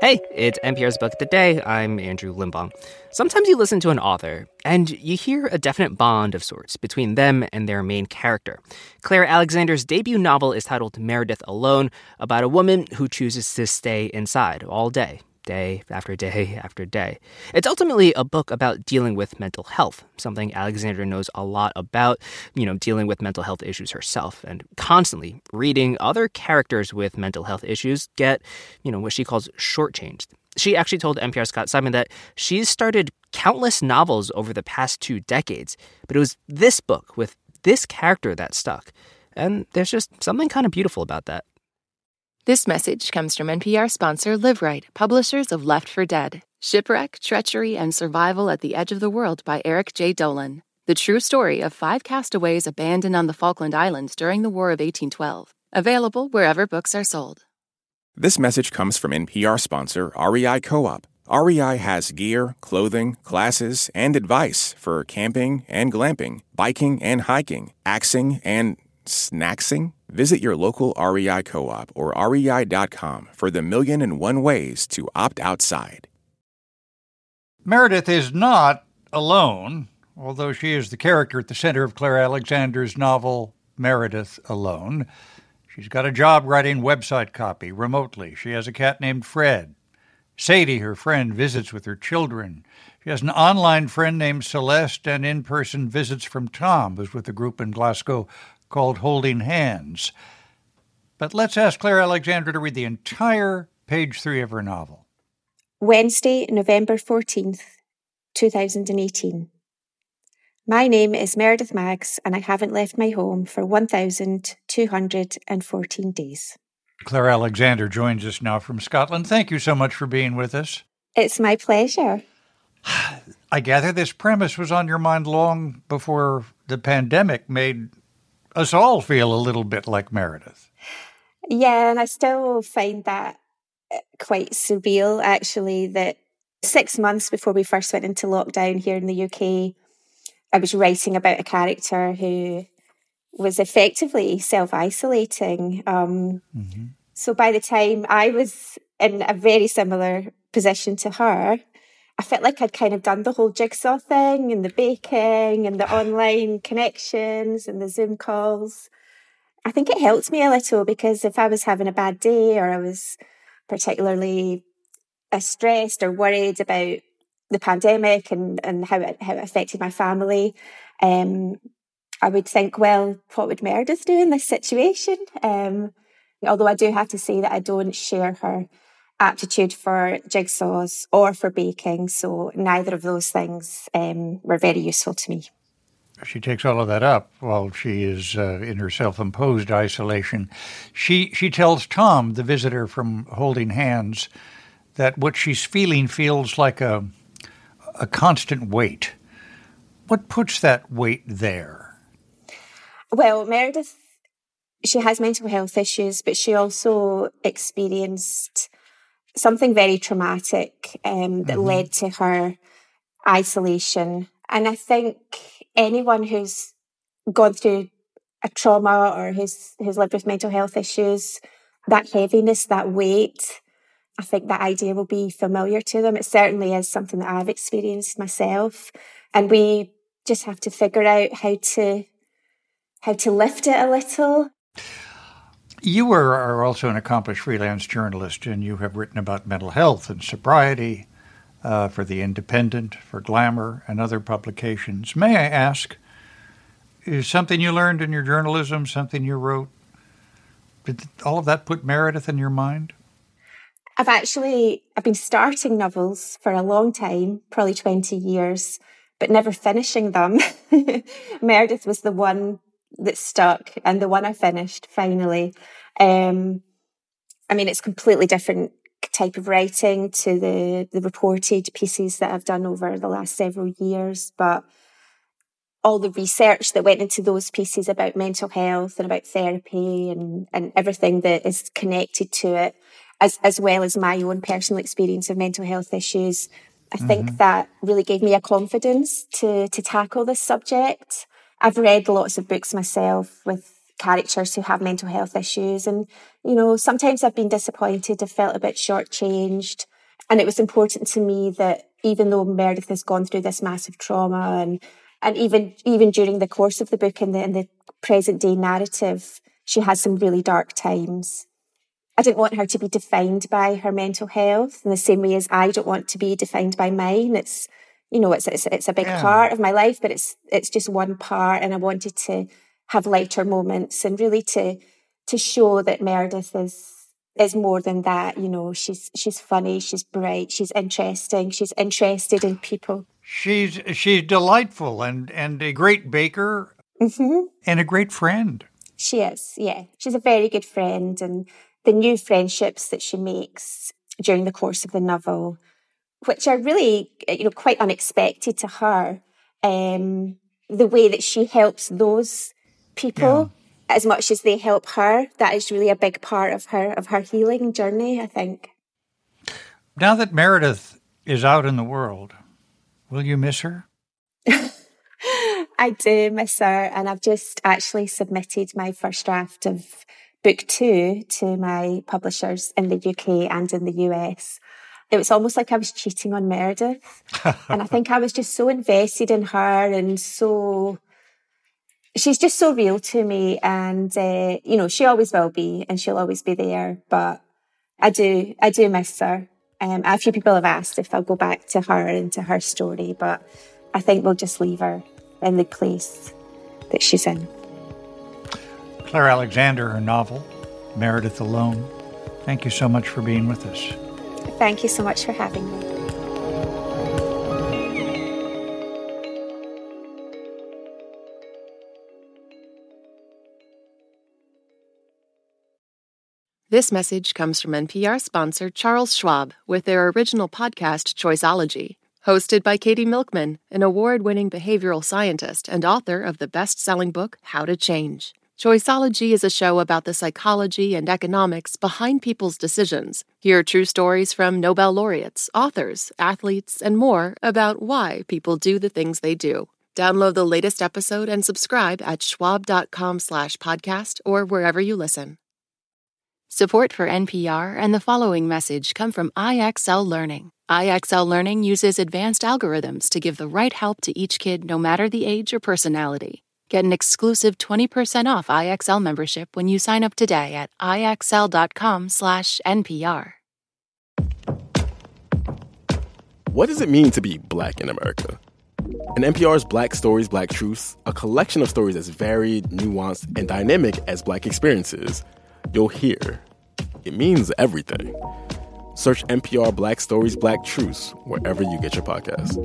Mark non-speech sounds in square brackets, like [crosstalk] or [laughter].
Hey, it's NPR's Book of the Day. I'm Andrew Limbong. Sometimes you listen to an author and you hear a definite bond of sorts between them and their main character. Claire Alexander's debut novel is titled Meredith Alone, about a woman who chooses to stay inside all day day after day after day. It's ultimately a book about dealing with mental health, something Alexander knows a lot about, you know, dealing with mental health issues herself and constantly reading other characters with mental health issues get, you know, what she calls shortchanged. She actually told NPR Scott Simon that she's started countless novels over the past two decades, but it was this book with this character that stuck. And there's just something kind of beautiful about that. This message comes from NPR sponsor Liveright, publishers of Left for Dead Shipwreck, Treachery, and Survival at the Edge of the World by Eric J. Dolin. The true story of five castaways abandoned on the Falkland Islands during the War of 1812. Available wherever books are sold. This message comes from NPR sponsor REI Co op. REI has gear, clothing, classes, and advice for camping and glamping, biking and hiking, axing and snacksing? Visit your local REI co op or rei.com for the million and one ways to opt outside. Meredith is not alone, although she is the character at the center of Claire Alexander's novel Meredith Alone. She's got a job writing website copy remotely. She has a cat named Fred. Sadie, her friend, visits with her children. She has an online friend named Celeste and in person visits from Tom, who's with a group in Glasgow called Holding Hands. But let's ask Claire Alexander to read the entire page three of her novel. Wednesday, November 14th, 2018. My name is Meredith Maggs, and I haven't left my home for 1,214 days. Claire Alexander joins us now from Scotland. Thank you so much for being with us. It's my pleasure. I gather this premise was on your mind long before the pandemic made us all feel a little bit like Meredith. Yeah, and I still find that uh, quite surreal, actually, that six months before we first went into lockdown here in the UK, I was writing about a character who was effectively self isolating. Um, mm-hmm. So by the time I was in a very similar position to her, I felt like I'd kind of done the whole jigsaw thing and the baking and the [laughs] online connections and the Zoom calls. I think it helped me a little because if I was having a bad day or I was particularly stressed or worried about the pandemic and, and how it, how it affected my family, um, I would think, well, what would Meredith do in this situation? Um, although I do have to say that I don't share her aptitude for jigsaws or for baking. So neither of those things um, were very useful to me. She takes all of that up while she is uh, in her self-imposed isolation. She she tells Tom, the visitor from Holding Hands, that what she's feeling feels like a a constant weight. What puts that weight there? Well, Meredith, she has mental health issues, but she also experienced something very traumatic um, that mm-hmm. led to her isolation. And I think anyone who's gone through a trauma or who's who's lived with mental health issues, that heaviness, that weight, I think that idea will be familiar to them. It certainly is something that I've experienced myself. And we just have to figure out how to how to lift it a little. You are also an accomplished freelance journalist, and you have written about mental health and sobriety uh, for The Independent, for Glamour, and other publications. May I ask, is something you learned in your journalism, something you wrote, did all of that put Meredith in your mind? I've actually I've been starting novels for a long time, probably 20 years, but never finishing them. [laughs] Meredith was the one that stuck and the one I finished finally. Um, I mean, it's completely different type of writing to the the reported pieces that I've done over the last several years, but all the research that went into those pieces about mental health and about therapy and, and everything that is connected to it, as, as well as my own personal experience of mental health issues. I mm-hmm. think that really gave me a confidence to, to tackle this subject. I've read lots of books myself with characters who have mental health issues. And, you know, sometimes I've been disappointed. I've felt a bit shortchanged. And it was important to me that even though Meredith has gone through this massive trauma and and even even during the course of the book and the, in the present day narrative, she has some really dark times. I didn't want her to be defined by her mental health in the same way as I don't want to be defined by mine. It's you know, it's it's, it's a big yeah. part of my life, but it's it's just one part, and I wanted to have lighter moments and really to to show that Meredith is is more than that. You know, she's she's funny, she's bright, she's interesting, she's interested in people. She's she's delightful and and a great baker mm-hmm. and a great friend. She is, yeah. She's a very good friend, and the new friendships that she makes during the course of the novel, which are really you know quite unexpected to her. Um, the way that she helps those people yeah. as much as they help her. That is really a big part of her of her healing journey, I think. Now that Meredith is out in the world, will you miss her? [laughs] I do miss her, and I've just actually submitted my first draft of book two to my publishers in the UK and in the US. It was almost like I was cheating on Meredith. [laughs] and I think I was just so invested in her and so she's just so real to me. And uh, you know she always will be and she'll always be there but i do i do miss her. Um, a few people have asked if i'll go back to her and to her story but i think we'll just leave her in the place that she's in. Claire alexander her novel meredith alone. Thank you so much for being with us thank you so much for having me This message comes from NPR sponsor Charles Schwab with their original podcast, Choiceology. Hosted by Katie Milkman, an award winning behavioral scientist and author of the best selling book, How to Change. Choiceology is a show about the psychology and economics behind people's decisions. Hear true stories from Nobel laureates, authors, athletes, and more about why people do the things they do. Download the latest episode and subscribe at schwab.com slash podcast or wherever you listen. Support for NPR and the following message come from IXL Learning. IXL Learning uses advanced algorithms to give the right help to each kid no matter the age or personality. Get an exclusive 20% off IXL membership when you sign up today at IXL.com/NPR. What does it mean to be black in America? In NPR's Black Stories, Black Truths, a collection of stories as varied, nuanced, and dynamic as black experiences – you'll hear. It means everything. Search NPR Black Stories, Black Truths wherever you get your podcasts.